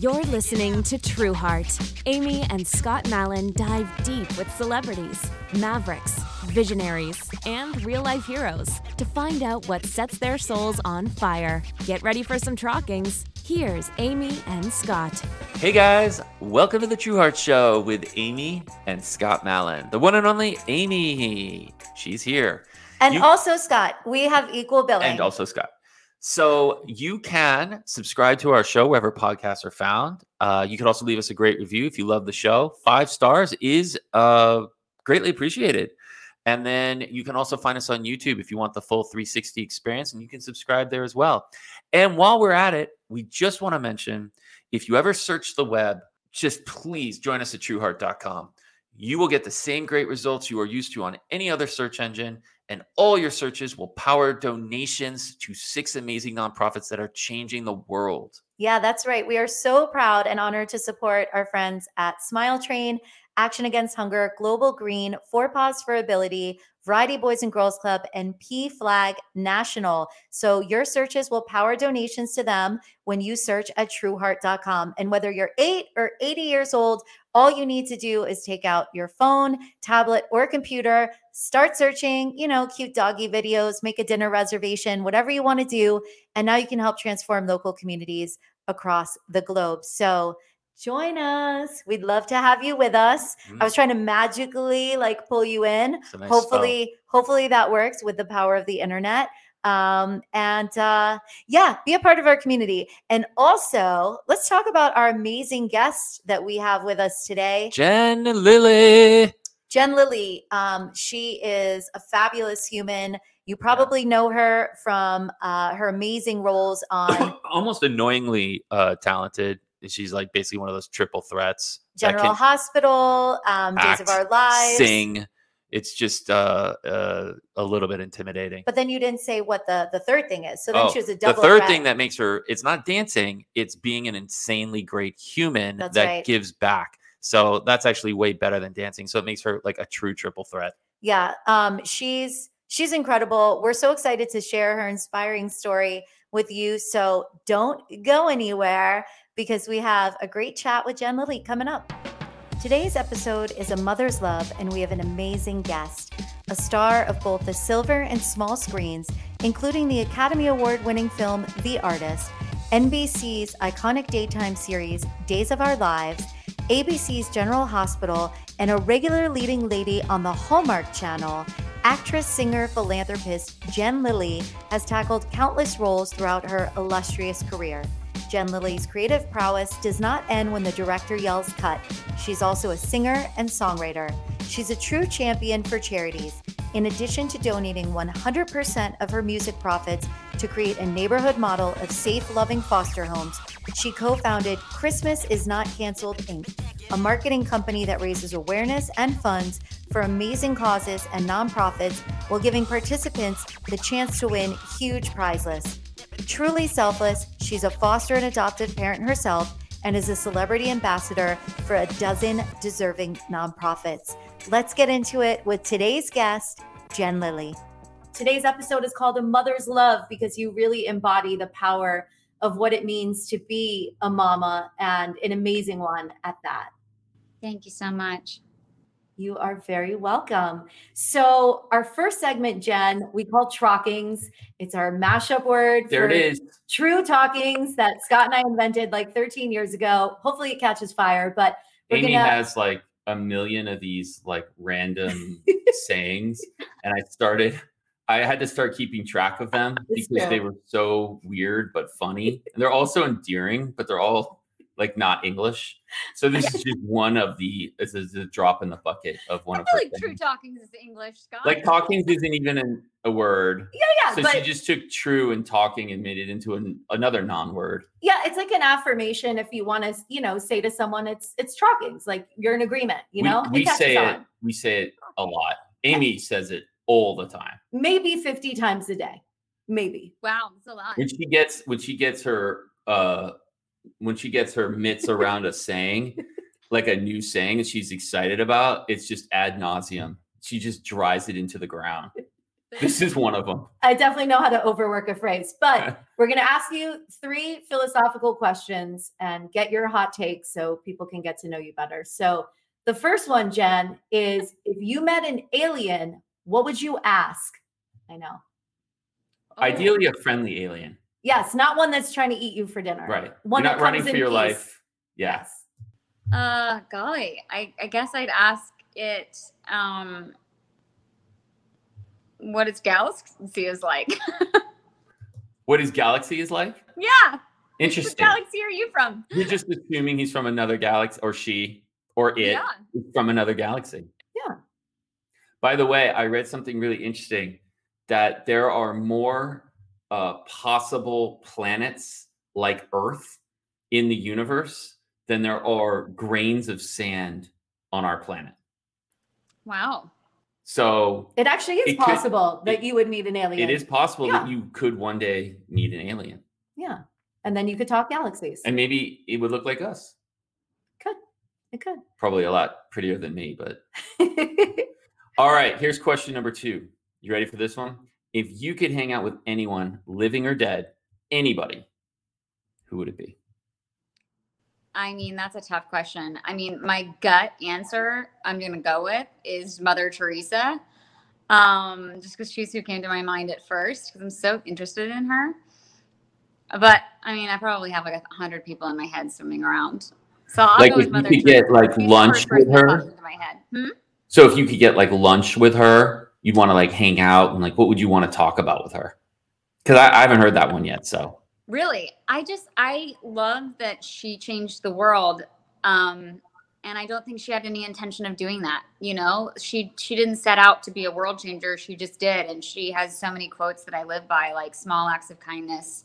You're listening to True Heart. Amy and Scott Mallon dive deep with celebrities, mavericks, visionaries, and real life heroes to find out what sets their souls on fire. Get ready for some trockings. Here's Amy and Scott. Hey guys, welcome to the True Heart Show with Amy and Scott Mallon, the one and only Amy. She's here. And You- also, Scott, we have equal billing. and also Scott. So you can subscribe to our show wherever podcasts are found. Uh, you can also leave us a great review if you love the show. Five stars is uh, greatly appreciated. And then you can also find us on YouTube if you want the full 360 experience, and you can subscribe there as well. And while we're at it, we just want to mention if you ever search the web, just please join us at trueheart.com. You will get the same great results you are used to on any other search engine and all your searches will power donations to six amazing nonprofits that are changing the world. yeah, that's right. We are so proud and honored to support our friends at Smile Train, Action Against Hunger, Global Green, Four Paws for Ability, Variety Boys and Girls Club, and PFLAG National. So your searches will power donations to them when you search at trueheart.com. And whether you're eight or 80 years old, all you need to do is take out your phone, tablet, or computer, start searching, you know, cute doggy videos, make a dinner reservation, whatever you want to do. And now you can help transform local communities across the globe. So join us. We'd love to have you with us. I was trying to magically like pull you in. Nice spell. hopefully, hopefully that works with the power of the internet. Um, and uh, yeah, be a part of our community. And also, let's talk about our amazing guest that we have with us today. Jen Lilly. Jen Lilly, um, she is a fabulous human. You probably know her from uh, her amazing roles on Almost annoyingly uh, talented. She's like basically one of those triple threats. General can Hospital, um, Days of Our Lives. Sing. It's just uh, uh, a little bit intimidating. But then you didn't say what the, the third thing is. So then Oh, she was a the third threat. thing that makes her it's not dancing it's being an insanely great human That's that right. gives back so that's actually way better than dancing so it makes her like a true triple threat yeah um she's she's incredible we're so excited to share her inspiring story with you so don't go anywhere because we have a great chat with jen lilly coming up today's episode is a mother's love and we have an amazing guest a star of both the silver and small screens including the academy award winning film the artist nbc's iconic daytime series days of our lives ABC's General Hospital, and a regular leading lady on the Hallmark Channel, actress, singer, philanthropist Jen Lilly has tackled countless roles throughout her illustrious career. Jen Lilly's creative prowess does not end when the director yells cut. She's also a singer and songwriter. She's a true champion for charities. In addition to donating 100% of her music profits to create a neighborhood model of safe, loving foster homes, she co founded Christmas Is Not Canceled Inc., a marketing company that raises awareness and funds for amazing causes and nonprofits while giving participants the chance to win huge prize lists. Truly selfless, she's a foster and adopted parent herself and is a celebrity ambassador for a dozen deserving nonprofits. Let's get into it with today's guest, Jen Lilly. Today's episode is called A Mother's Love because you really embody the power of what it means to be a mama and an amazing one at that. Thank you so much. You are very welcome. So, our first segment, Jen, we call Trockings. It's our mashup word. there it is True Talkings that Scott and I invented like 13 years ago. Hopefully, it catches fire. But we're Amy gonna, has like a million of these like random sayings, and I started. I had to start keeping track of them It's because they were so weird but funny, and they're also endearing, but they're all like not English. So this is just one of the. This is a drop in the bucket of one I of feel like true things. talking is English, Scott. Like talkings isn't even an, a word. yeah, yeah, So but she just took true and talking and made it into an, another non-word. yeah, it's like an affirmation. If you want to, you know, say to someone, it's it's Trockings, like you're in agreement. You we, know, we say it. We say it a lot. Amy says it all the time. maybe 50 times a day, maybe. Wow, it's a lot. when she gets when she gets her uh when she gets her mitts around a saying like a new saying that she's excited about it's just ad nauseum she just drives it into the ground This is one of them. I definitely know how to overwork a phrase, but we're going to ask you three philosophical questions and get your hot takes so people can get to know you better. So, the first one, Jen, is if you met an alien, what would you ask? I know. Oh, Ideally, a friendly alien. Yes, not one that's trying to eat you for dinner. Right. One You're that not running comes for in your peace. life. Yeah. Yes. Uh, golly, I, I guess I'd ask it, um, what its galaxy is like. What his galaxy is like? yeah. What Interesting. galaxy are you from? You're just assuming he's from another galaxy, or she, or it Yeah. from another galaxy. Yeah. By the way, I read something really interesting that there are more uh, possible planets like Earth in the universe than there are grains of sand on our planet. Wow. So It actually is It could- possible that it- you would meet an alien. it is possible that you could one day meet an alien, Yeah. And then you could talk galaxies. and maybe it would look like us. could. It could. Probably a lot prettier than me, but All right, here's question number two. You ready for this one? If you could hang out with anyone, living or dead, anybody, who would it be? I mean, that's a tough question. I mean, my gut answer I'm going to go with is Mother Teresa. Um, just because she's who came to my mind at first, because I'm so interested in her. But I mean, I probably have like a hundred people in my head swimming around. So I'll Like go if with you Mother could Teresa. get like She's lunch with her. Hmm? So if you could get like lunch with her, you'd want to like hang out and like what would you want to talk about with her? Because I, I haven't heard that one yet. So Really, I just I love that she changed the world, um, and I don't think she had any intention of doing that. You know, she she didn't set out to be a world changer. She just did, and she has so many quotes that I live by, like "small acts of kindness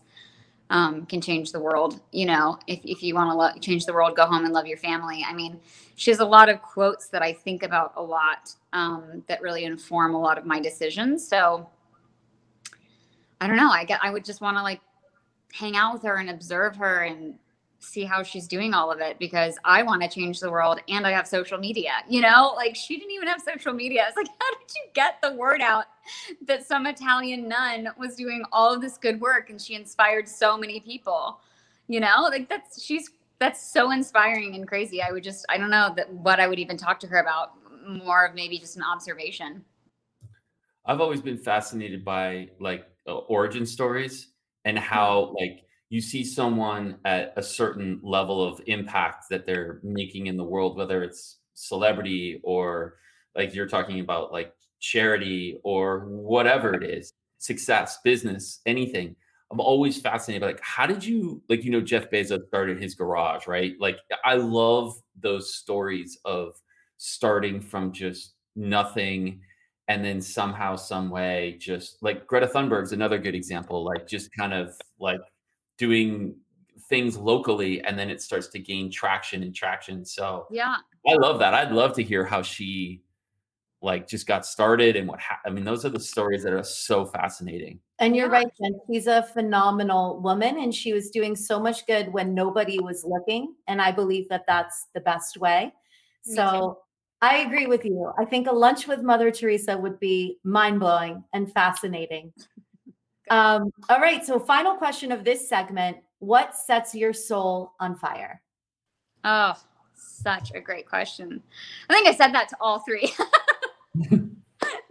um, can change the world." You know, if if you want to lo- change the world, go home and love your family. I mean, she has a lot of quotes that I think about a lot um, that really inform a lot of my decisions. So. I don't know. I get. I would just want to like hang out with her and observe her and see how she's doing all of it because I want to change the world and I have social media. You know, like she didn't even have social media. It's like, how did you get the word out that some Italian nun was doing all of this good work and she inspired so many people? You know, like that's she's that's so inspiring and crazy. I would just I don't know that what I would even talk to her about more of maybe just an observation. I've always been fascinated by like uh, origin stories and how like you see someone at a certain level of impact that they're making in the world, whether it's celebrity or like you're talking about like charity or whatever it is, success, business, anything. I'm always fascinated by like how did you like you know Jeff Bezos started his garage, right? Like I love those stories of starting from just nothing and then somehow some way just like greta thunberg's another good example like just kind of like doing things locally and then it starts to gain traction and traction so Yeah. i love that i'd love to hear how she like just got started and what ha- i mean those are the stories that are so fascinating And you're Yeah. right, Jen. She's a phenomenal woman, and she was doing so much good when nobody was looking. And I believe that that's the best way. Me So I agree with you. I think a lunch with Mother Teresa would be mind blowing and fascinating. Um, all right. So, final question of this segment What sets your soul on fire? Oh, such a great question. I think I said that to all three.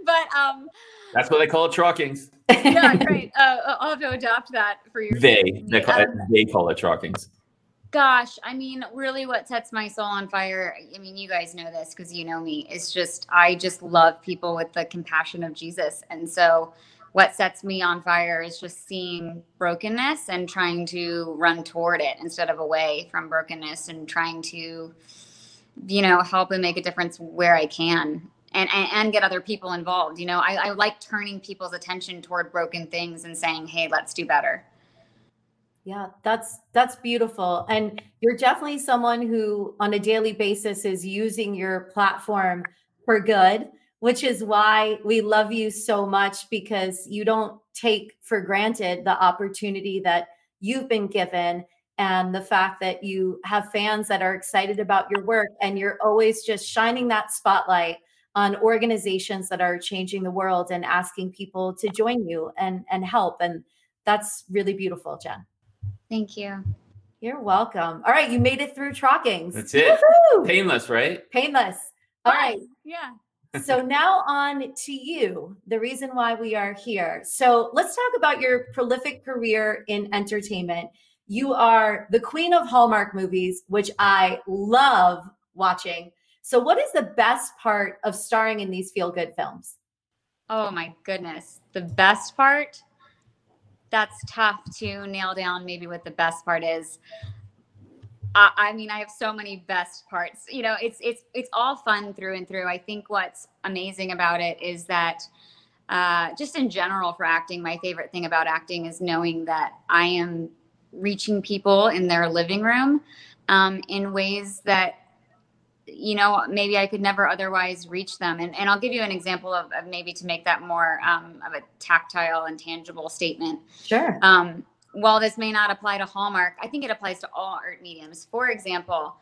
but um that's what they call it trockings yeah, great. Uh, I'll have to adopt that for your they they call, it, Um, they call it trockings Gosh, I mean, really, what sets my soul on fire? I mean, you guys know this because you know me. It's just I just love people with the compassion of Jesus, and so what sets me on fire is just seeing brokenness and trying to run toward it instead of away from brokenness, and trying to, you know, help and make a difference where I can. And, and, and get other people involved. You know, I, I like turning people's attention toward broken things and saying, hey, let's do better. Yeah, that's that's beautiful. And you're definitely someone who on a daily basis is using your platform for good, which is why we love you so much because you don't take for granted the opportunity that you've been given and the fact that you have fans that are excited about your work and you're always just shining that spotlight on organizations that are changing the world and asking people to join you and and help and that's really beautiful jen Thank you. you're welcome all right you made it through Trockings. That's it. Woohoo! Painless, right? painless all right Yeah. So now on to you, the reason why we are here. So let's talk about your prolific career in entertainment. You are the queen of Hallmark movies, which I love watching. So, what is the best part of starring in these feel good films? Oh my goodness. The best part? That's tough to nail down maybe what the best part is. I, I mean, I have so many best parts. You know, it's it's it's all fun through and through. I think what's amazing about it is that uh, just in general for acting, my favorite thing about acting is knowing that I am reaching people in their living room um, in ways that you know maybe i could never otherwise reach them and, and i'll give you an example of, of maybe to make that more um, of a tactile and tangible statement Sure. um, while this may not apply to hallmark i think it applies to all art mediums. For example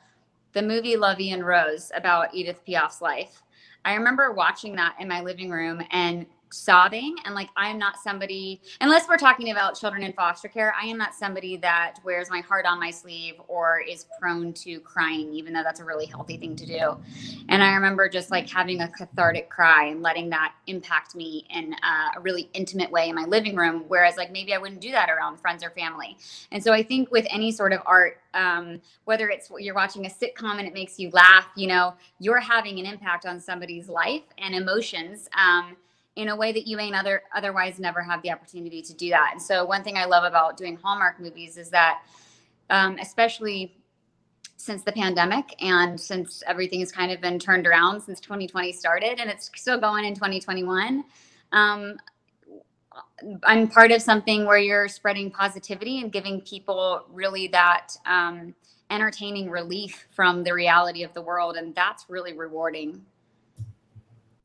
the movie la vie en rose about edith piaf's life. I remember watching that in my living room and sobbing and like i am not somebody unless we're talking about children in foster care i am not somebody that wears my heart on my sleeve or is prone to crying even though that's a really healthy thing to do. And i remember just like having a cathartic cry and letting that impact me in uh, a really intimate way in my living room whereas like maybe i wouldn't do that around friends or family. And so i think with any sort of art um, whether it's you're watching a sitcom and it makes you laugh you know you're having an impact on somebody's life and emotions um, in a way that you may other otherwise never have the opportunity to do that. And so one thing I love about doing Hallmark movies is that, um, especially since the pandemic and since everything has kind of been turned around since 2020 started and it's still going in 2021. Um, I'm part of something where you're spreading positivity and giving people really that um, entertaining relief from the reality of the world. And that's really rewarding.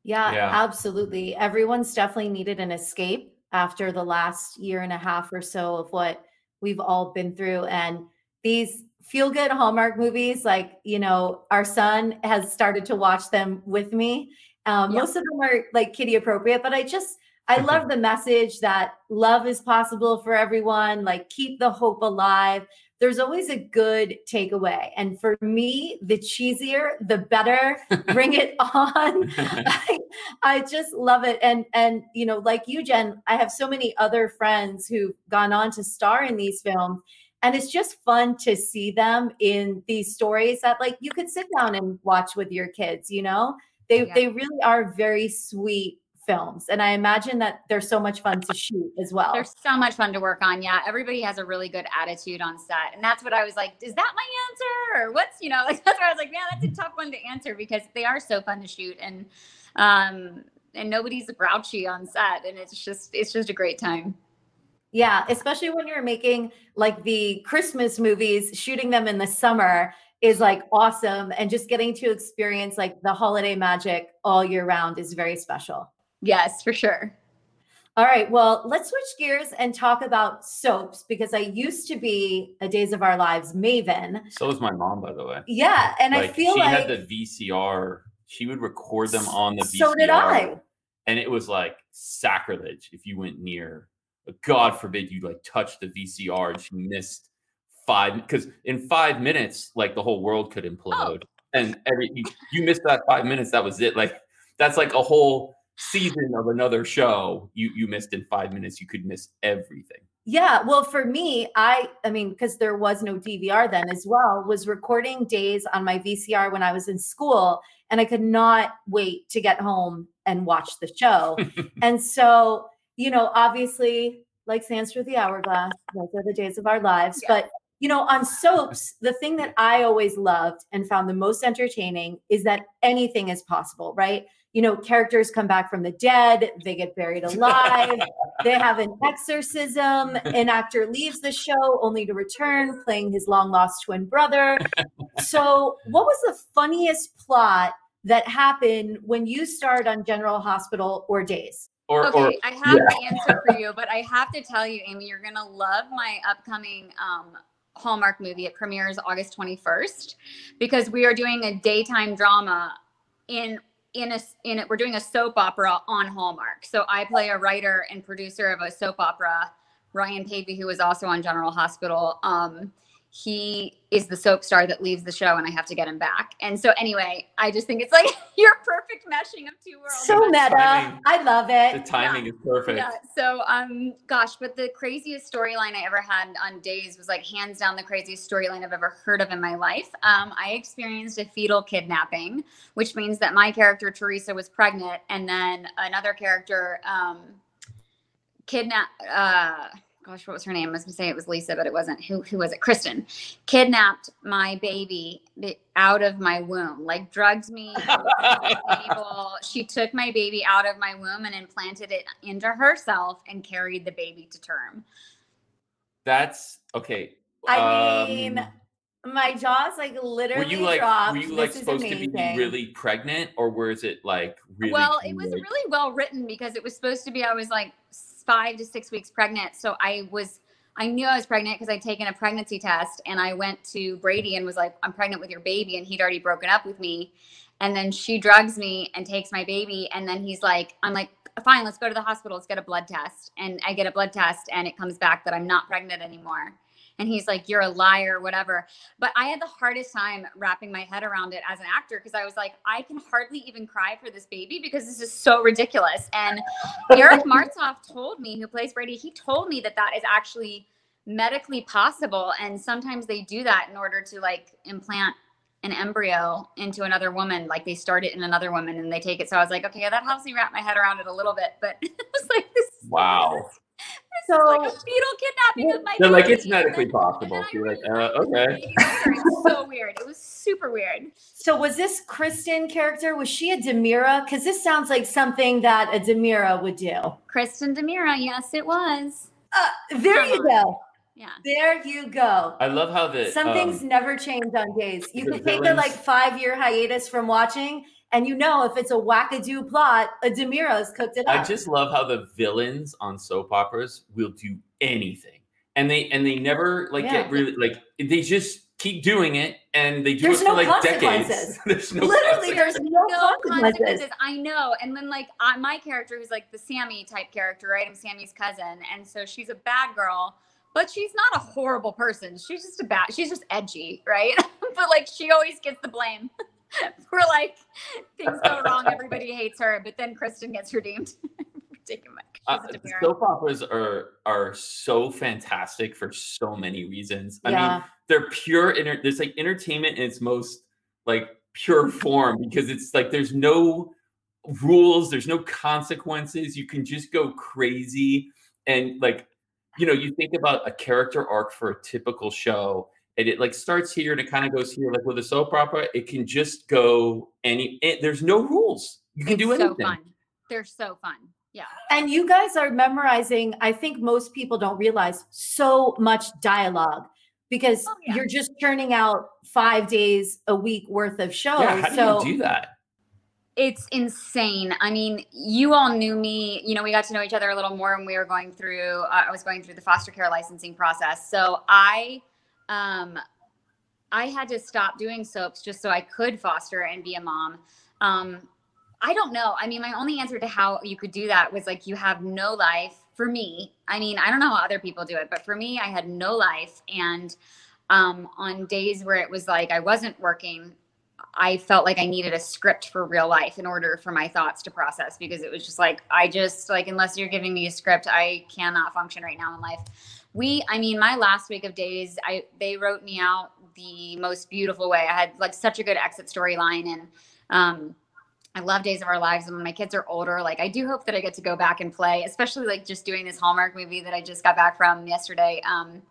Yeah, Yeah. absolutely. Everyone's definitely needed an escape after the last year and a half or so of what we've all been through. And these feel good Hallmark movies, like, you know, our son has started to watch them with me. Um, Yeah. Most of them are like kiddie appropriate, but I just, I love the message that love is possible for everyone, like, keep the hope alive. There's always a good takeaway. And for me, the cheesier, the better. Bring it on. I, I just love it. And and you know, like you, Jen, I have so many other friends who've gone on to star in these films. And it's just fun to see them in these stories that like you could sit down and watch with your kids, you know? They Yeah. they really are very sweet films. And I imagine that they're so much fun to shoot as well. They're so much fun to work on. Yeah, everybody has a really good attitude on set, and that's what I was like. Is that my answer, or what's you know? Like that's where I was like, man, that's a tough one to answer because they are so fun to shoot, and um, and nobody's grouchy on set, and it's just it's just a great time. Yeah, especially when you're making like the Christmas movies, shooting them in the summer is like awesome. And just getting to experience like the holiday magic all year round is very special. Yes, for sure. All right, well, let's switch gears and talk about soaps because I used to be a Days of Our Lives maven. So was my mom, by the way. Yeah, and I feel she like she had the VCR. She would record them on the VCR. so did I. And it was like sacrilege if you went near. God forbid you like touch the VCR and she missed five because in five minutes, like the whole world could implode. Oh. And every you, you missed that five minutes, that was it. Like that's like a whole season of another show you you missed in five minutes. You could miss everything. Yeah, well, for me, I I mean, because there was no DVR then as well, was recording days on my VCR when I was in school, and I could not wait to get home and watch the show. and so, you know, obviously, like Sands through the Hourglass, those are the days of our lives. Yeah. But you know, on soaps, the thing that I always loved and found the most entertaining is that anything is possible, right? You know, characters come back from the dead, they get buried alive, they have an exorcism. An actor leaves the show only to return, playing his long lost twin brother. So, what was the funniest plot that happened when you starred on General Hospital or Days? Or Okay, or I have the answer for you, but I have to tell you, Amy, you're gonna love my upcoming um, Hallmark movie. It premieres August 21st because we are doing a daytime drama in in a in it we're doing a soap opera on Hallmark. So I play a writer and producer of a soap opera. Ryan Paevey, who was also on General Hospital, um, he is the soap star that leaves the show, and I have to get him back. And so anyway, I just think it's like your perfect meshing of two worlds. So meta. timing. I love it. The it. timing is perfect. Yeah. So, um, gosh, but the craziest storyline I ever had on Days was like hands down the craziest storyline I've ever heard of in my life. Um, I experienced a fetal kidnapping, which means that my character Teresa was pregnant, and then another character um, kidnap. Uh, gosh, what was her name? I was gonna say it was Lisa, but it wasn't. Who who was it? Kristen kidnapped my baby out of my womb, like drugged me. She took my baby out of my womb and implanted it into herself and carried the baby to term. That's okay. I mean, um, My jaw's like literally were you like dropped. were you like This is supposed to be really pregnant or was it like really well, it was weird? really well written because it was supposed to be I was like s- five to six weeks pregnant. So I was I knew I was pregnant because I'd taken a pregnancy test and I went to Brady and was like, I'm pregnant with your baby. And he'd already broken up with me. And then she drugs me and takes my baby. And then he's like, I'm like, fine, let's go to the hospital. Let's get a blood test. And I get a blood test and it comes back that I'm not pregnant anymore. And he's like, You're a liar, whatever. But I had the hardest time wrapping my head around it as an actor because I was like, I can hardly even cry for this baby because this is so ridiculous. And Eric Martsolf told me, who plays Brady, he told me that that is actually medically possible. And sometimes they do that in order to like implant an embryo into another woman. Like they start it in another woman and they take it. So I was like, okay, that helps me wrap my head around it a little bit. But it was like, this wow. This is like a fetal kidnapping of my They're like it's medically then- possible. and then I You're like, uh, okay. baby later. It was so weird. It was super weird. So was this Kristen character? Was she a DiMera? Because this sounds like something that a DiMera would do. Kristen DiMera, yes, it was. Uh, there you on. go. Yeah. There you go. I love how the Some things um, never change on days. You can take a like five year hiatus from watching, and you know if it's a wackadoo plot, a DiMera's cooked it up. I just love how the villains on soap operas will do anything, and they and they never like Yeah. get really like they just keep doing it, and they do There's it for no like decades. There's no Literally, there's no, No consequences. consequences. I know. And then like I, my character, who's like the Sammy type character, right? I'm Sammy's cousin, and so she's a bad girl, but she's not a horrible person. She's just a bad. She's just edgy, right? but like she always gets the blame. for like things go wrong, everybody hates her, but then Kristen gets redeemed. Uh, she's a DiMera. soap operas are are so fantastic for so many reasons. I mean, they're pure. Inter- there's like entertainment in its most like pure form because it's like there's no rules, there's no consequences. You can just go crazy and like you know you think about a character arc for a typical show and it like starts here and it kind of goes here like with a soap opera it can just go any it, there's no rules you can It's do so anything fun. They're so fun. Yeah. And you guys are memorizing, I think most people don't realize so much dialogue because Oh, yeah. you're just churning out five days a week worth of shows. yeah how so do you do that It's insane. I mean, you all knew me. You know, we got to know each other a little more when we were going through. Uh, I was going through the foster care licensing process. So I, um, I had to stop doing soaps just so I could foster and be a mom. Um, I don't know. I mean, my only answer to how you could do that was like you have no life. For me, I mean, I don't know how other people do it, but for me, I had no life. And um, on days where it was like I wasn't working, I felt like I needed a script for real life in order for my thoughts to process because it was just like I just like unless you're giving me a script, I cannot function right now in life. We, I mean, my last week of days, I they wrote me out the most beautiful way. I had like such a good exit storyline and um I love Days of Our Lives. And when my kids are older, like I do hope that I get to go back and play, especially like just doing this Hallmark movie that I just got back from yesterday. Um,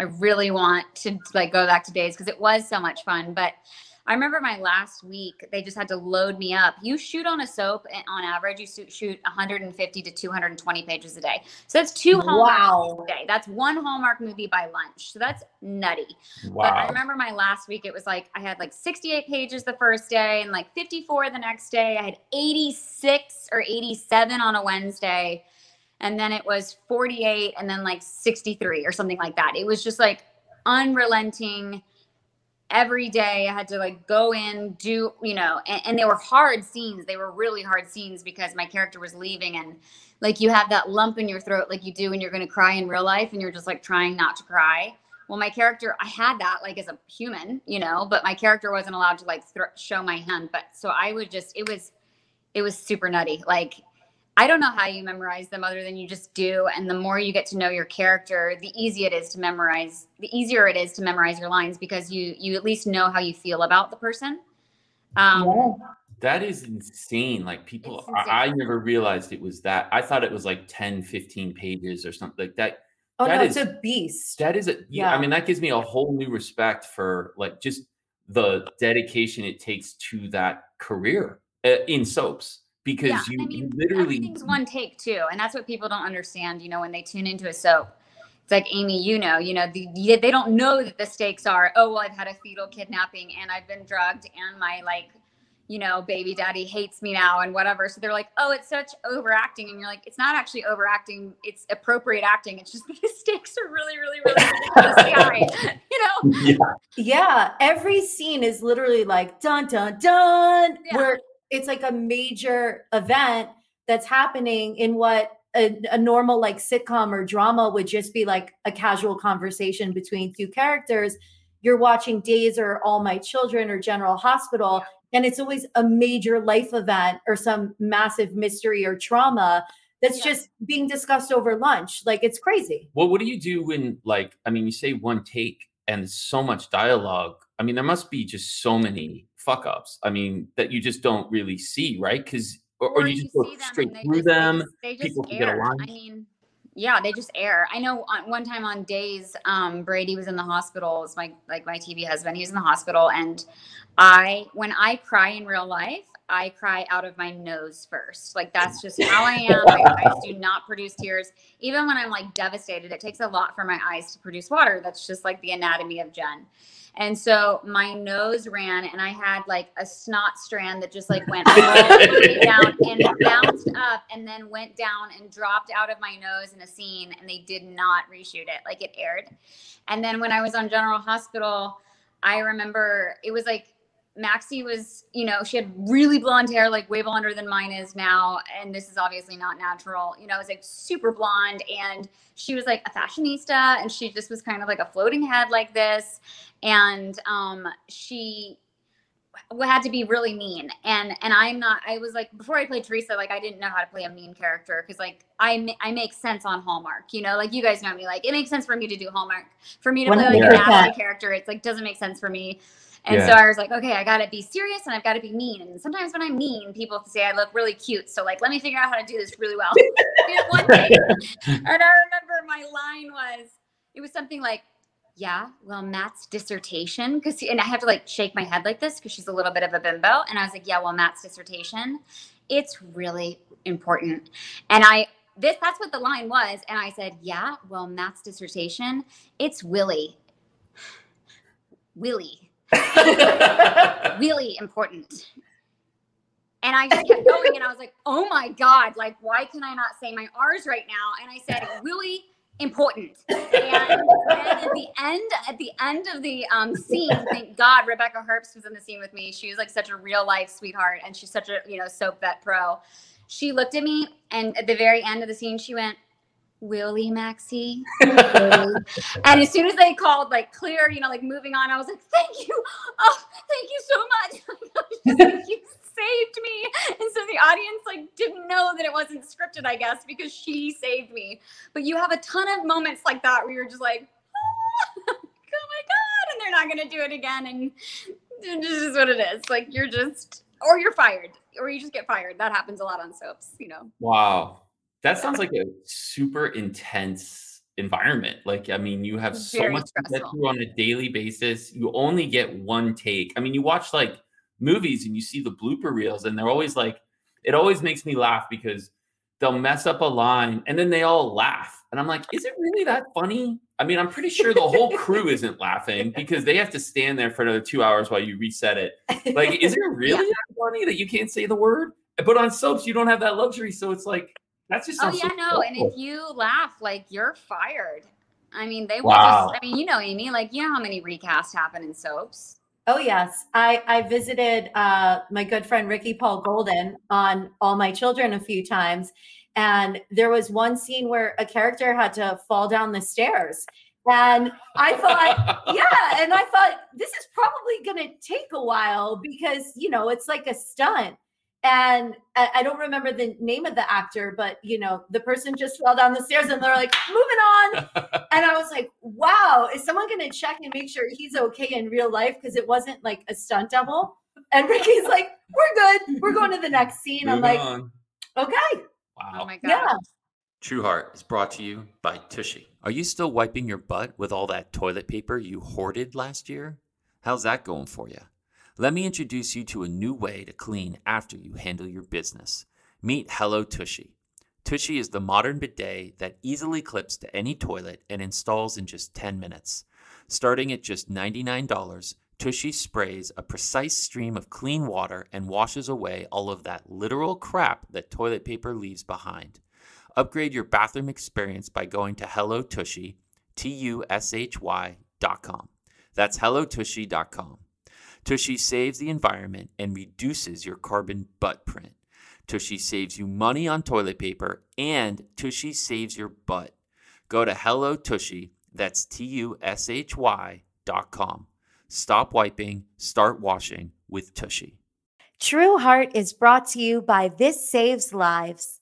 I really want to like go back to Days because it was so much fun. But I remember my last week, they just had to load me up. You shoot on a soap, and on average, you shoot, shoot 150 to 220 pages a day. So that's two Hallmark Wow. movies a day. That's one Hallmark movie by lunch. So that's nutty. But I remember my last week, it was like I had like 68 pages the first day and like 54 the next day. I had 86 or 87 on a Wednesday. And then it was 48 and then like 63 or something like that. It was just like unrelenting every day I had to like go in, do, you know, and, and they were hard scenes. They were really hard scenes because my character was leaving and like you have that lump in your throat like you do when you're going to cry in real life and you're just like trying not to cry. Well, my character, I had that like as a human, you know, but my character wasn't allowed to like th- show my hand. But so I would just, it was, it was super nutty. Like, I don't know how you memorize them other than you just do. And the more you get to know your character, the easier it is to memorize, the easier it is to memorize your lines because you you at least know how you feel about the person. Um, Yeah. That is insane. Like people, It's I, I never realized it was that. I thought it was like 10, 15 pages or something like that. Oh That no, is- it's a beast. That is a, yeah. I mean, that gives me a whole new respect for like just the dedication it takes to that career uh, in soaps because yeah, you, I you literally everything's one take too, and that's what people don't understand. You know, when they tune into a soap, it's like Amy, you know, you know, the, the- they don't know that the stakes are. Oh, well, I've had a fetal kidnapping, and I've been drugged, and my like, you know, baby daddy hates me now, and whatever. So they're like, oh, it's such overacting, and you're like, it's not actually overacting. It's appropriate acting. It's just the stakes are really, really, really ridiculously high. You know, yeah. Yeah, every scene is literally like dun dun dun, Yeah. where it's like a major event that's happening in what a, a normal like sitcom or drama would just be like a casual conversation between two characters. You're watching Days or All My Children or General Hospital, and it's always a major life event or some massive mystery or trauma that's Yeah. just being discussed over lunch. Like it's crazy. Well, what do you do when, like, I mean, you say one take and so much dialogue? I mean, there must be just so many fuck ups. I mean, that you just don't really see, right? Because, or, or you just go straight through just- them. They just, people air. line. I mean, yeah, they just air. I know on, one time on days, um, Brady was in the hospital. It's my like my TV husband. He was in the hospital, and I when I cry in real life, I cry out of my nose first. Like that's just how I am. My eyes do not produce tears, even when I'm like devastated. It takes a lot for my eyes to produce water. That's just like the anatomy of Jen. And so my nose ran, and I had like a snot strand that just like went all the way down and bounced up, and then went down and dropped out of my nose in a scene, and they did not reshoot it. Like it aired. And then when I was on General Hospital, I remember it was like Maxie was, you know, she had really blonde hair, like way blonder than mine is now. And this is obviously not natural. You know, it was like super blonde. And she was like a fashionista and she just was kind of like a floating head like this. And um, she had to be really mean. And and I'm not, I was like, before I played Teresa, like I didn't know how to play a mean character because like I, I make sense on Hallmark, you know, like you guys know me, like it makes sense for me to do Hallmark. For me to play like a 100%. nasty character, it's like doesn't make sense for me. And so I was like, okay, I gotta be serious and I've gotta be mean. And sometimes when I'm mean, people say I look really cute. So like, let me figure out how to do this really well. One day. And I remember my line was, it was something like, yeah, well, Matt's dissertation, because and I have to like shake my head like this because she's a little bit of a bimbo. And I was like, yeah, well, Matt's dissertation, it's really important. And I this that's what the line was. And I said, yeah, well, Matt's dissertation, it's Willie. Willie really important. And I just kept going and I was like, oh my God, like, why can I not say my R's right now? And I said, really important. And at the end, at the end of the um, scene, thank God Rebecca Herbst was in the scene with me. She was like such a real life sweetheart and she's such a, you know, soap vet pro. She looked at me and at the very end of the scene, she went, Willie Maxie. Willie." and as soon as they called like clear, you know, like moving on, I was like, thank you. Oh, thank you so much. Just you saved me. And so the audience like didn't know that it wasn't scripted, I guess, because she saved me. But you have a ton of moments like that where you're just like, oh, oh my God. And they're not gonna do it again. And this is what it is. Like you're just or you're fired. Or you just get fired. That happens a lot on soaps, you know. Wow. That sounds like a super intense environment. Like, I mean, you have so Very much to get through on a daily basis. You only get one take. I mean, you watch like movies and you see the blooper reels, and they're always like, it always makes me laugh because they'll mess up a line and then they all laugh. And I'm like, is it really that funny? I mean, I'm pretty sure the whole crew isn't laughing because they have to stand there for another two hours while you reset it. Like, is it really that funny that you can't say the word? But on soaps, you don't have that luxury. So it's like, that's just Oh yeah, so no. And if you laugh, like you're fired. I mean, they will Wow. just I mean, you know, Amy, like you know how many recasts happen in soaps. Oh yes, I I visited uh, my good friend Ricky Paull Goldin on All My Children a few times, and there was one scene where a character had to fall down the stairs, and I thought, yeah, and I thought this is probably going to take a while because you know it's like a stunt, and I, I, don't remember the name of the actor, but you know, the person just fell down the stairs and they're like, moving on. and I was like, wow, is someone going to check and make sure he's okay in real life? Because it wasn't like a stunt double. And Ricky's like, we're good. We're going to the next scene. I'm like, on. okay. Oh wow. Oh my God. Yeah. True Heart is brought to you by Tushy. Are you still wiping your butt with all that toilet paper you hoarded last year? How's that going for you? Let me introduce you to a new way to clean after you handle your business. Meet Hello Tushy. Tushy is the modern bidet that easily clips to any toilet and installs in just 10 minutes. Starting at just $99, Tushy sprays a precise stream of clean water and washes away all of that literal crap that toilet paper leaves behind. Upgrade your bathroom experience by going to HelloTushy, T U S H Y dot com. That's HelloTushy.com. Tushy saves the environment and reduces your carbon butt print. Tushy saves you money on toilet paper and Tushy saves your butt. Go to Hello Tushy, that's T U S H Y dot com. Stop wiping, start washing with Tushy. True Heart is brought to you by This Saves Lives.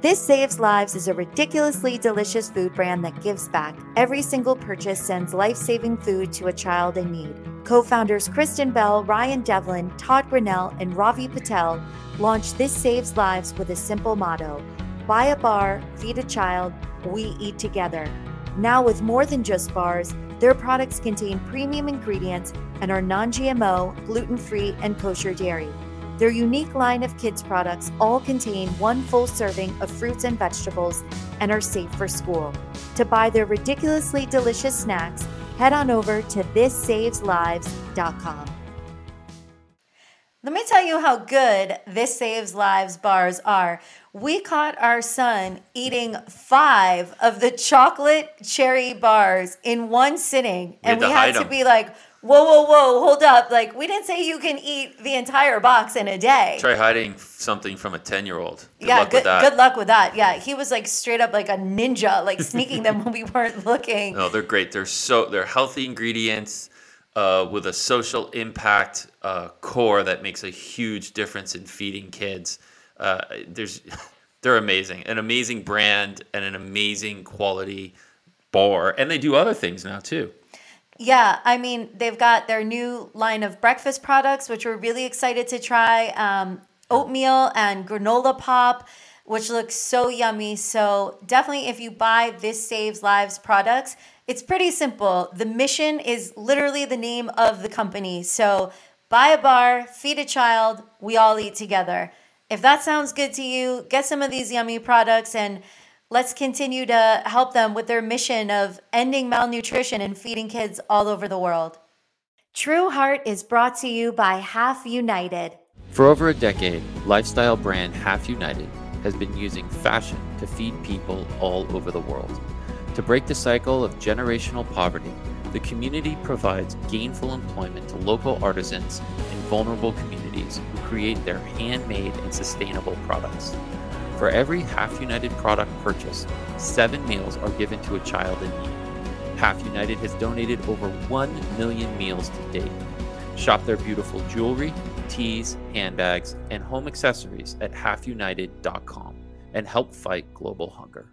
This Saves Lives is a ridiculously delicious food brand that gives back. Every single purchase sends life saving food to a child in need. Co founders Kristen Bell, Ryan Devlin, Todd Grinnell, and Ravi Patel launched This Saves Lives with a simple motto Buy a bar, feed a child, we eat together. Now, with more than just bars, their products contain premium ingredients and are non GMO, gluten free, and kosher dairy. Their unique line of kids' products all contain one full serving of fruits and vegetables and are safe for school. To buy their ridiculously delicious snacks, head on over to thissaves.lives.com. Let me tell you how good This Saves Lives bars are. We caught our son eating five of the chocolate cherry bars in one sitting, and we had to be like, whoa, whoa, whoa, hold up. Like, we didn't say you can eat the entire box in a day. Try hiding something from a 10 year old. Yeah, good, good luck with that. Yeah, he was like straight up like a ninja, like sneaking them when we weren't looking. No, they're great. They're so, they're healthy ingredients. Uh, with a social impact uh, core that makes a huge difference in feeding kids. Uh, there's, they're amazing, an amazing brand and an amazing quality bar, and they do other things now too. Yeah, I mean, they've got their new line of breakfast products, which we're really excited to try um, oatmeal and granola pop, which looks so yummy. So, definitely, if you buy This Saves Lives products, it's pretty simple. The mission is literally the name of the company. So, buy a bar, feed a child, we all eat together. If that sounds good to you, get some of these yummy products and let's continue to help them with their mission of ending malnutrition and feeding kids all over the world. True Heart is brought to you by Half United. For over a decade, lifestyle brand Half United has been using fashion to feed people all over the world. To break the cycle of generational poverty, the community provides gainful employment to local artisans in vulnerable communities who create their handmade and sustainable products. For every Half United product purchased, seven meals are given to a child in need. Half United has donated over 1 million meals to date. Shop their beautiful jewelry, teas, handbags, and home accessories at halfunited.com and help fight global hunger.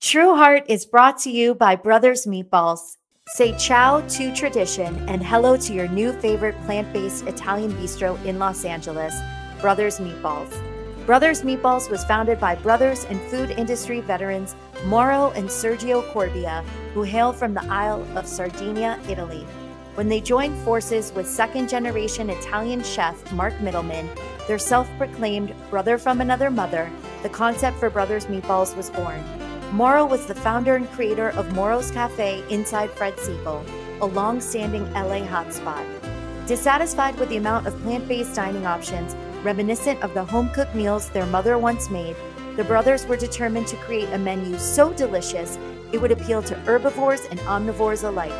True Heart is brought to you by Brothers Meatballs. Say ciao to tradition and hello to your new favorite plant based Italian bistro in Los Angeles, Brothers Meatballs. Brothers Meatballs was founded by brothers and food industry veterans Mauro and Sergio Corbia, who hail from the Isle of Sardinia, Italy. When they joined forces with second generation Italian chef Mark Middleman, their self proclaimed brother from another mother, the concept for Brothers Meatballs was born. Mauro was the founder and creator of Mauro's Cafe inside Fred Segal, a long standing LA hotspot. Dissatisfied with the amount of plant based dining options, Reminiscent of the home cooked meals their mother once made, the brothers were determined to create a menu so delicious it would appeal to herbivores and omnivores alike.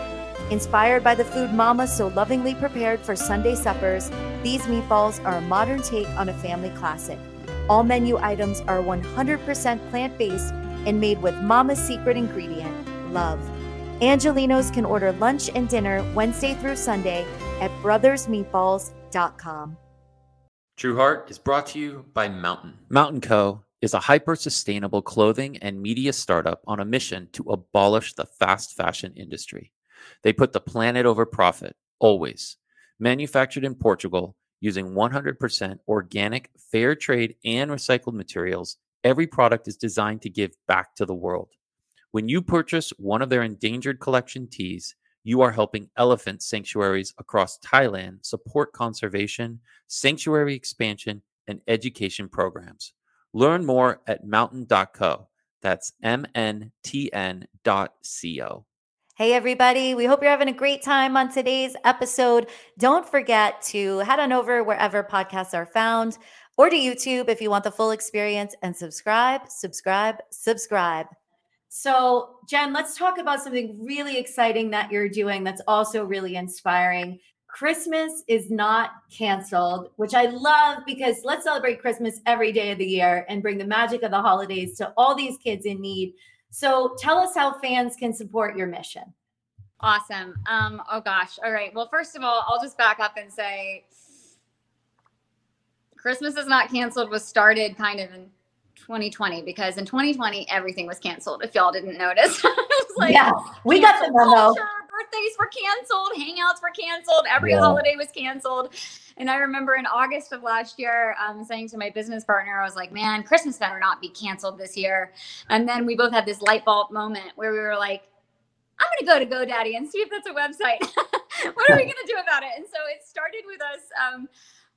Inspired by the food Mama so lovingly prepared for Sunday suppers, these meatballs are a modern take on a family classic. All menu items are 100% plant based and made with Mama's secret ingredient, love. Angelenos can order lunch and dinner Wednesday through Sunday at brothersmeatballs.com. True Heart is brought to you by Mountain. Mountain Co. is a hyper sustainable clothing and media startup on a mission to abolish the fast fashion industry. They put the planet over profit, always. Manufactured in Portugal using 100% organic, fair trade, and recycled materials, every product is designed to give back to the world. When you purchase one of their endangered collection tees, you are helping elephant sanctuaries across Thailand support conservation, sanctuary expansion, and education programs. Learn more at mountain.co. That's M N T N dot C O. Hey, everybody. We hope you're having a great time on today's episode. Don't forget to head on over wherever podcasts are found or to YouTube if you want the full experience and subscribe, subscribe, subscribe. So, Jen, let's talk about something really exciting that you're doing that's also really inspiring. Christmas is not canceled, which I love because let's celebrate Christmas every day of the year and bring the magic of the holidays to all these kids in need. So, tell us how fans can support your mission. Awesome. Um, oh gosh. All right. Well, first of all, I'll just back up and say Christmas is not canceled was started kind of in 2020 because in 2020 everything was canceled. If y'all didn't notice, like, yeah, we got the memo. birthdays were canceled, hangouts were canceled, every yeah. holiday was canceled. And I remember in August of last year, um, saying to my business partner, I was like, "Man, Christmas better not be canceled this year." And then we both had this light bulb moment where we were like, "I'm going to go to GoDaddy and see if that's a website. what are we going to do about it?" And so it started with us. Um,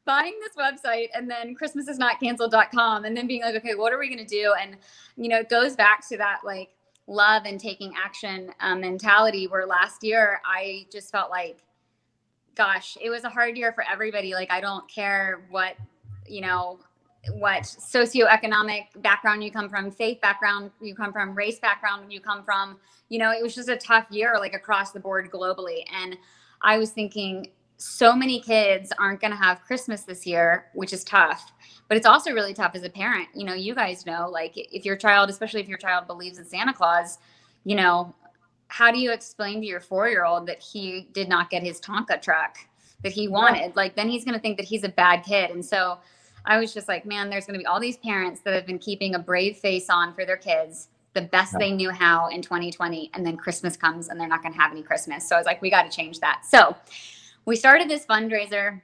buying this website and then christmasisnotcanceled.com and then being like okay what are we going to do? And you know it goes back to that like love and taking action um, mentality where last year i just felt like gosh it was a hard year for everybody. Like i don't care what you know what socioeconomic background you come from faith background you come from race background you come from you know it was just a tough year like across the board globally. And i was thinking so many kids aren't going to have Christmas this year, which is tough. But it's also really tough as a parent. You know, you guys know, like, if your child, especially if your child believes in Santa Claus, you know, how do you explain to your four year old that he did not get his Tonka truck that he wanted? Like, then he's going to think that he's a bad kid. And so I was just like, man, there's going to be all these parents that have been keeping a brave face on for their kids the best they knew how in 2020 and then christmas comes and they're not going to have any christmas so i was like we got to change that so we started this fundraiser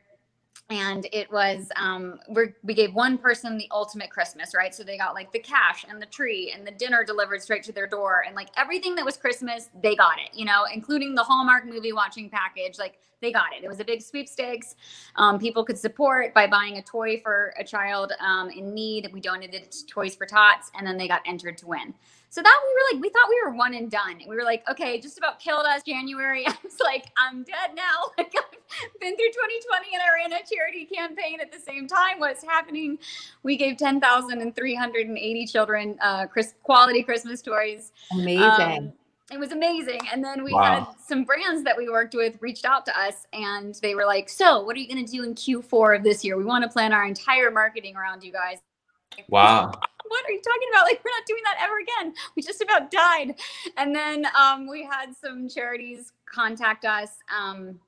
and it was um, we gave one person the ultimate christmas right? So they got like the cash and the tree and the dinner delivered straight to their door and like everything that was christmas they got it you know including the hallmark movie watching package like they got it. It was a big sweepstakes. Um, people could support by buying a toy for a child um, in need. We donated to toys for tots and then they got entered to win so that we were like, we thought we were one and done. We were like, okay, just about killed us January. I was like, I'm dead now. Like I've been through 2020 and I ran a charity campaign at the same time. What's happening? We gave 10,380 children uh, quality Christmas toys. Amazing. Um, it was amazing. And then we wow. had some brands that we worked with reached out to us and they were like, So, what are you going to do in Q4 of this year? We want to plan our entire marketing around you guys. Wow what are you talking about? Like, we're not doing that ever again. We just about died. And then um, we had some charities contact us um,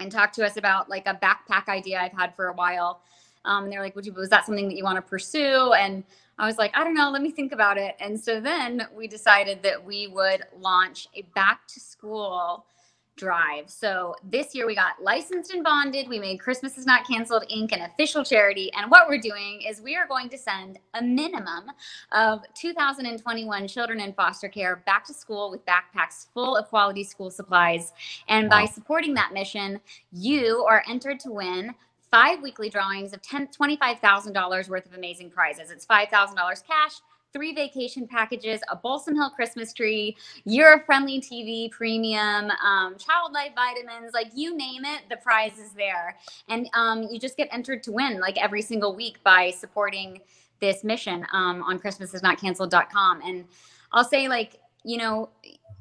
and talk to us about like a backpack idea I've had for a while. Um, and they're like, Would you, was that something that you want to pursue? And I was like, I don't know, let me think about it. And so then we decided that we would launch a back to school drive. So this year we got licensed and bonded. We made Christmas is Not Canceled Inc. an official charity. And what we're doing is we are going to send a minimum of 2021 children in foster care back to school with backpacks full of quality school supplies. And wow. by supporting that mission, you are entered to win five weekly drawings of $25,000 worth of amazing prizes. It's $5,000 cash three vacation packages, a Balsam Hill Christmas tree, Europe friendly TV premium, um, child life vitamins, like you name it, the prize is there. And um, you just get entered to win like every single week by supporting this mission um, on christmasisnotcanceled.com. And I'll say, like, you know,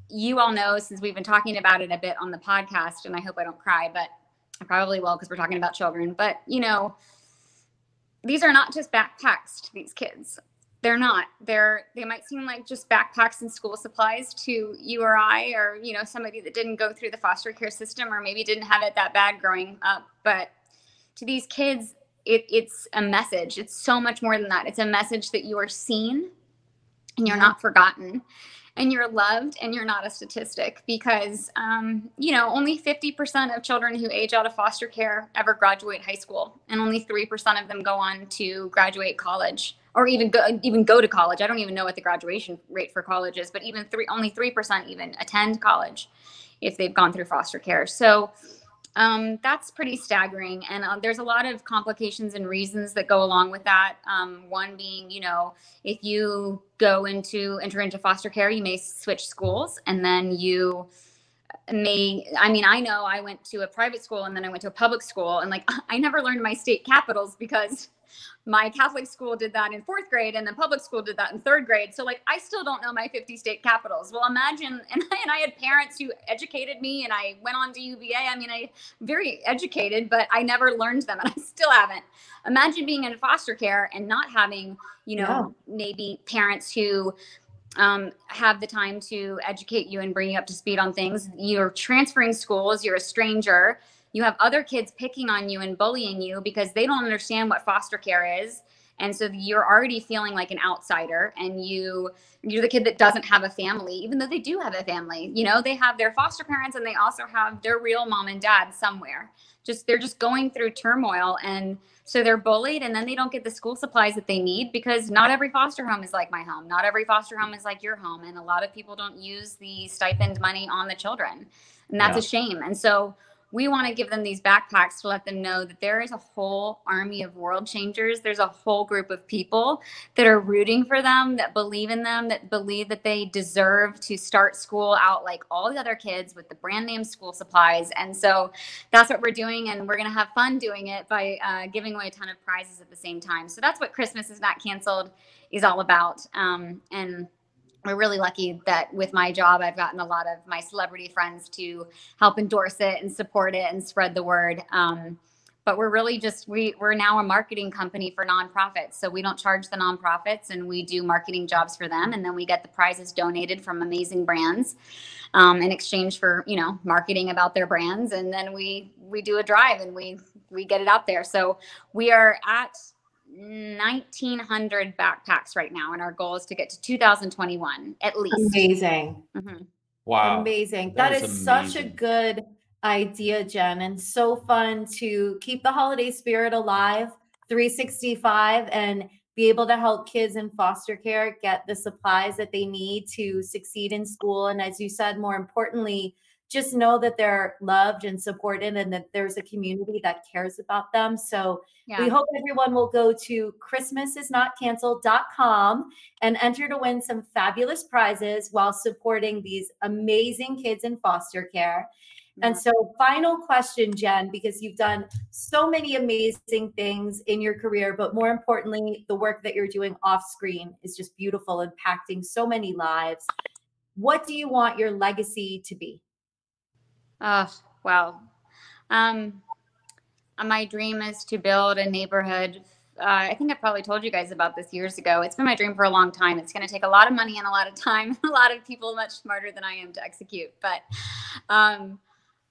you all know since we've been talking about it a bit on the podcast, and I hope I don't cry, but I probably will because we're talking about children. But, you know, these are not just backpacks to these kids. They're not. They're they might seem like just backpacks and school supplies to you or I or you know somebody that didn't go through the foster care system or maybe didn't have it that bad growing up. But to these kids, it, it's a message. It's so much more than that. It's a message that you are seen and you're not forgotten and you're loved and you're not a statistic because um, you know only 50% of children who age out of foster care ever graduate high school and only 3% of them go on to graduate college or even go even go to college. I don't even know what the graduation rate for college is but even three only 3% even attend college if they've gone through foster care. So um, that's pretty staggering. And uh, there's a lot of complications and reasons that go along with that. Um, one being, you know, if you go into enter into foster care, you may switch schools and then you may i mean i know i went to a private school and then i went to a public school and like i never learned my state capitals because my Catholic school did that in fourth grade, and the public school did that in third grade. So, like, I still don't know my 50 state capitals. Well, imagine, and I, and I had parents who educated me, and I went on to UVA. I mean, I very educated, but I never learned them, and I still haven't. Imagine being in foster care and not having, you know, yeah. maybe parents who um, have the time to educate you and bring you up to speed on things. You're transferring schools, you're a stranger. You have other kids picking on you and bullying you because they don't understand what foster care is. And so you're already feeling like an outsider and you you're the kid that doesn't have a family even though they do have a family. You know they have their foster parents and they also have their real mom and dad somewhere just they're just going through turmoil and so they're bullied and then they don't get the school supplies that they need because not every foster home is like my home. Not every foster home is like your home and a lot of people don't use the stipend money on the children. And that's yeah. a shame. And so we want to give them these backpacks to let them know that there is a whole army of world changers. There's a whole group of people that are rooting for them, that believe in them, that believe that they deserve to start school out like all the other kids with the brand name school supplies. And so that's what we're doing. And we're going to have fun doing it by uh, giving away a ton of prizes at the same time. So that's what Christmas is Not Canceled is all about. Um, and we're really lucky that with my job, I've gotten a lot of my celebrity friends to help endorse it and support it and spread the word. Um, but we're really just we we're now a marketing company for nonprofits. So we don't charge the nonprofits and we do marketing jobs for them. And then we get the prizes donated from amazing brands um, in exchange for you know marketing about their brands. And then we we do a drive and we we get it out there. So we are at 1900 backpacks right now and our goal is to get to 2021 at least. Amazing. Mm-hmm. wow. Amazing. That, that is, is such a good idea jen and so fun to keep the holiday spirit alive 365 and be able to help kids in foster care get the supplies that they need to succeed in school and as you said more importantly just know that they're loved and supported and that there's a community that cares about them. So yeah. we hope everyone will go to christmasisnotcanceled.com and enter to win some fabulous prizes while supporting these amazing kids in foster care. And so, final question, Jen, because you've done so many amazing things in your career, but more importantly, the work that you're doing off screen is just beautiful, impacting so many lives. What do you want your legacy to be? Oh, wow. Um, uh, my dream is to build a neighborhood. Uh, I think I probably told you guys about this years ago. It's been my dream for a long time. It's going to take a lot of money and a lot of time, a lot of people much smarter than I am to execute. But um,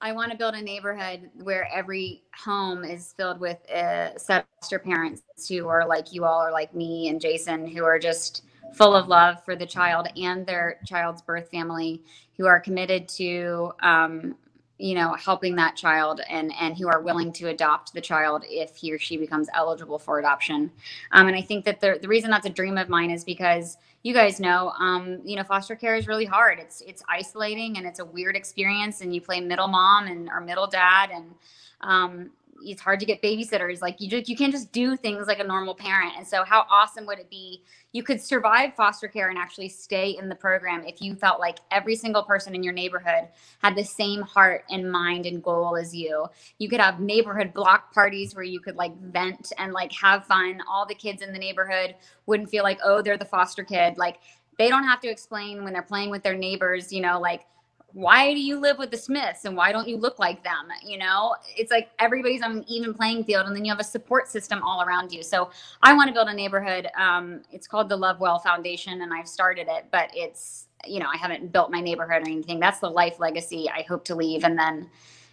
I want to build a neighborhood where every home is filled with uh, foster parents who are like you all, or like me and Jason, who are just full of love for the child and their child's birth family, who are committed to um, you know helping that child and and who are willing to adopt the child if he or she becomes eligible for adoption. Um, and i think that the, the reason that's a dream of mine is because you guys know um, you know foster care is really hard. It's it's isolating and it's a weird experience and you play middle mom and or middle dad and um, it's hard to get babysitters. Like you just you can't just do things like a normal parent. And so how awesome would it be you could survive foster care and actually stay in the program if you felt like every single person in your neighborhood had the same heart and mind and goal as you. You could have neighborhood block parties where you could like vent and like have fun. All the kids in the neighborhood wouldn't feel like, "Oh, they're the foster kid." Like they don't have to explain when they're playing with their neighbors, you know, like why do you live with the Smiths and why don't you look like them? You know, it's like everybody's on an even playing field and then you have a support system all around you. So I want to build a neighborhood. Um, it's called the Love Well Foundation and I've started it, but it's, you know, I haven't built my neighborhood or anything. That's the life legacy I hope to leave. And then,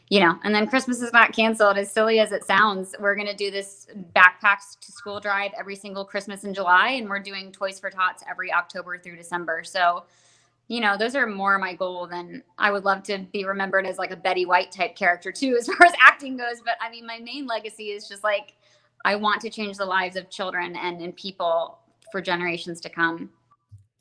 you know, and then Christmas is not canceled. As silly as it sounds, we're going to do this backpacks to school drive every single Christmas in July. And we're doing Toys for Tots every October through December. So, you know, those are more my goal than I would love to be remembered as like a Betty White type character too, as far as acting goes. But I mean, my main legacy is just like I want to change the lives of children and, and people for generations to come.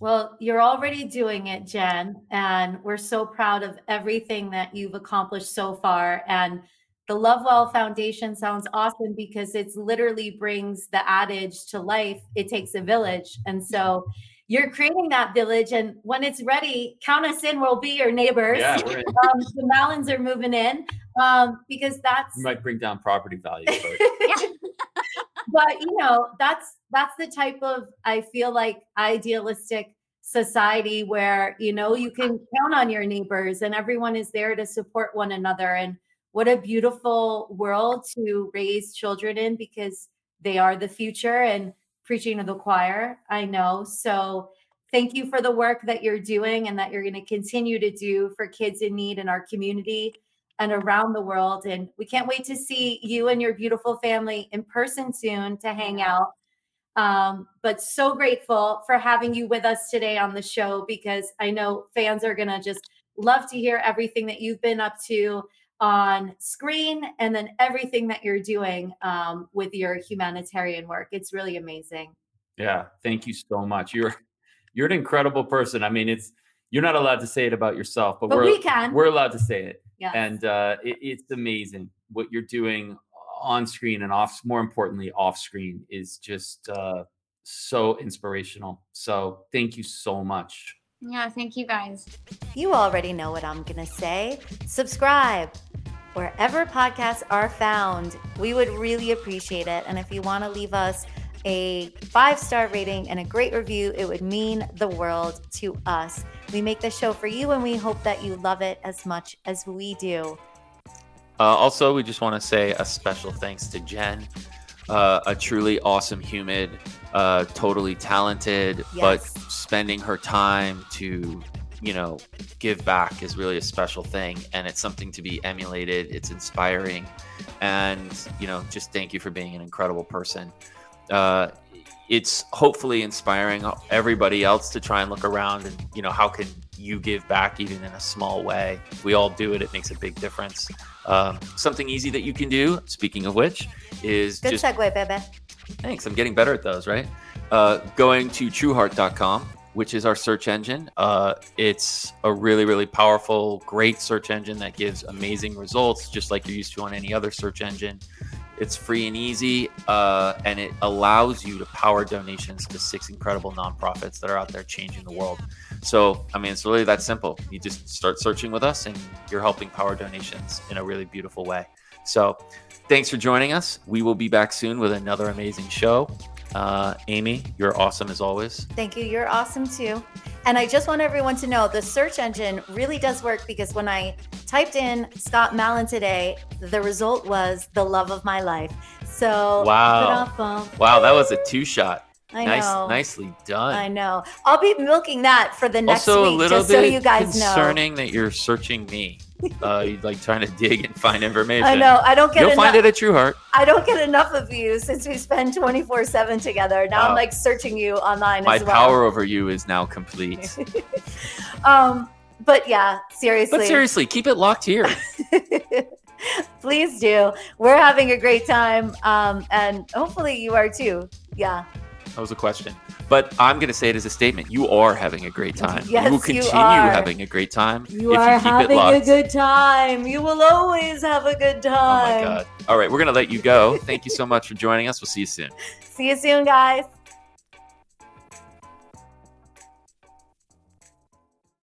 Well, you're already doing it, Jen, and we're so proud of everything that you've accomplished so far. And the Lovewell Foundation sounds awesome because it's literally brings the adage to life. It takes a village, and so you're creating that village. And when it's ready, count us in. We'll be your neighbors. Yeah, um, the Mallons are moving in um, because that's. We might bring down property values. But but you know, that's that's the type of I feel like idealistic society where you know you can count on your neighbors and everyone is there to support one another. And what a beautiful world to raise children in because they are the future and preaching to the choir. I know. So thank you for the work that you're doing and that you're going to continue to do for kids in need in our community and around the world. And we can't wait to see you and your beautiful family in person soon to hang out. Um, but so grateful for having you with us today on the show because I know fans are going to just love to hear everything that you've been up to on screen and then everything that you're doing um, with your humanitarian work. It's really amazing. yeah, thank you so much. You're you're an incredible person. I mean, it's you're not allowed to say it about yourself, but, But we're we can. we're allowed to say it. Yes. and uh, it, it's amazing what you're doing on screen and off more importantly off screen is just uh, so inspirational so thank you so much Yeah, thank you guys. You already know what I'm going to say. Subscribe wherever podcasts are found. We would really appreciate it. And if you want to leave us a five star rating and a great review, it would mean the world to us. We make the show for you and we hope that you love it as much as we do. Uh, also, we just want to say a special thanks to Jen, uh, a truly awesome human, uh, totally talented, but spending her time to, you know, give back is really a special thing. And it's something to be emulated. It's inspiring. And, you know, just thank you for being an incredible person. Uh, it's hopefully inspiring everybody else to try and look around and, you know, how can you give back even in a small way? We all do it, it makes a big difference. Um, something easy that you can do, speaking of which, is Good just segue, baby. thanks. I'm getting better at those, right? Uh, going to trueheart.com, which is our search engine. Uh, it's a really, really powerful, great search engine that gives amazing results, just like you're used to on any other search engine. It's free and easy, uh, and it allows you to power donations to six incredible nonprofits that are out there changing the world. So, I mean, it's really that simple. You just start searching with us, and you're helping power donations in a really beautiful way. So, thanks for joining us. We will be back soon with another amazing show. Uh, Amy, you're awesome as always. Thank you. You're awesome too. And I just want everyone to know the search engine really does work because when I typed in Scott Mallon today, the result was the love of my life. So Wow. Wow, that was a two shot. I nice, know. nicely done. I know. I'll be milking that for the next also, week, a little just bit so you guys know. concerning that you're searching me. Uh, you're like trying to dig and find information. I know. I don't get You'll enough. find it at True Heart. I don't get enough of you since we spend 24 7 together. Now I'm like searching you online My as well. power over you is now complete. um, but yeah, seriously. but seriously, keep it locked here. Please do. We're having a great time. Um, and hopefully you are too. Yeah. That was a question. But I'm going to say it as a statement. You are having a great time. Yes, you will you continue are. having a great time You if are you keep it having locked. a good time. You will always have a good time. Oh my. God. All right, we're going to let you go. Thank you so much for joining us. We'll see you soon. See you soon, guys.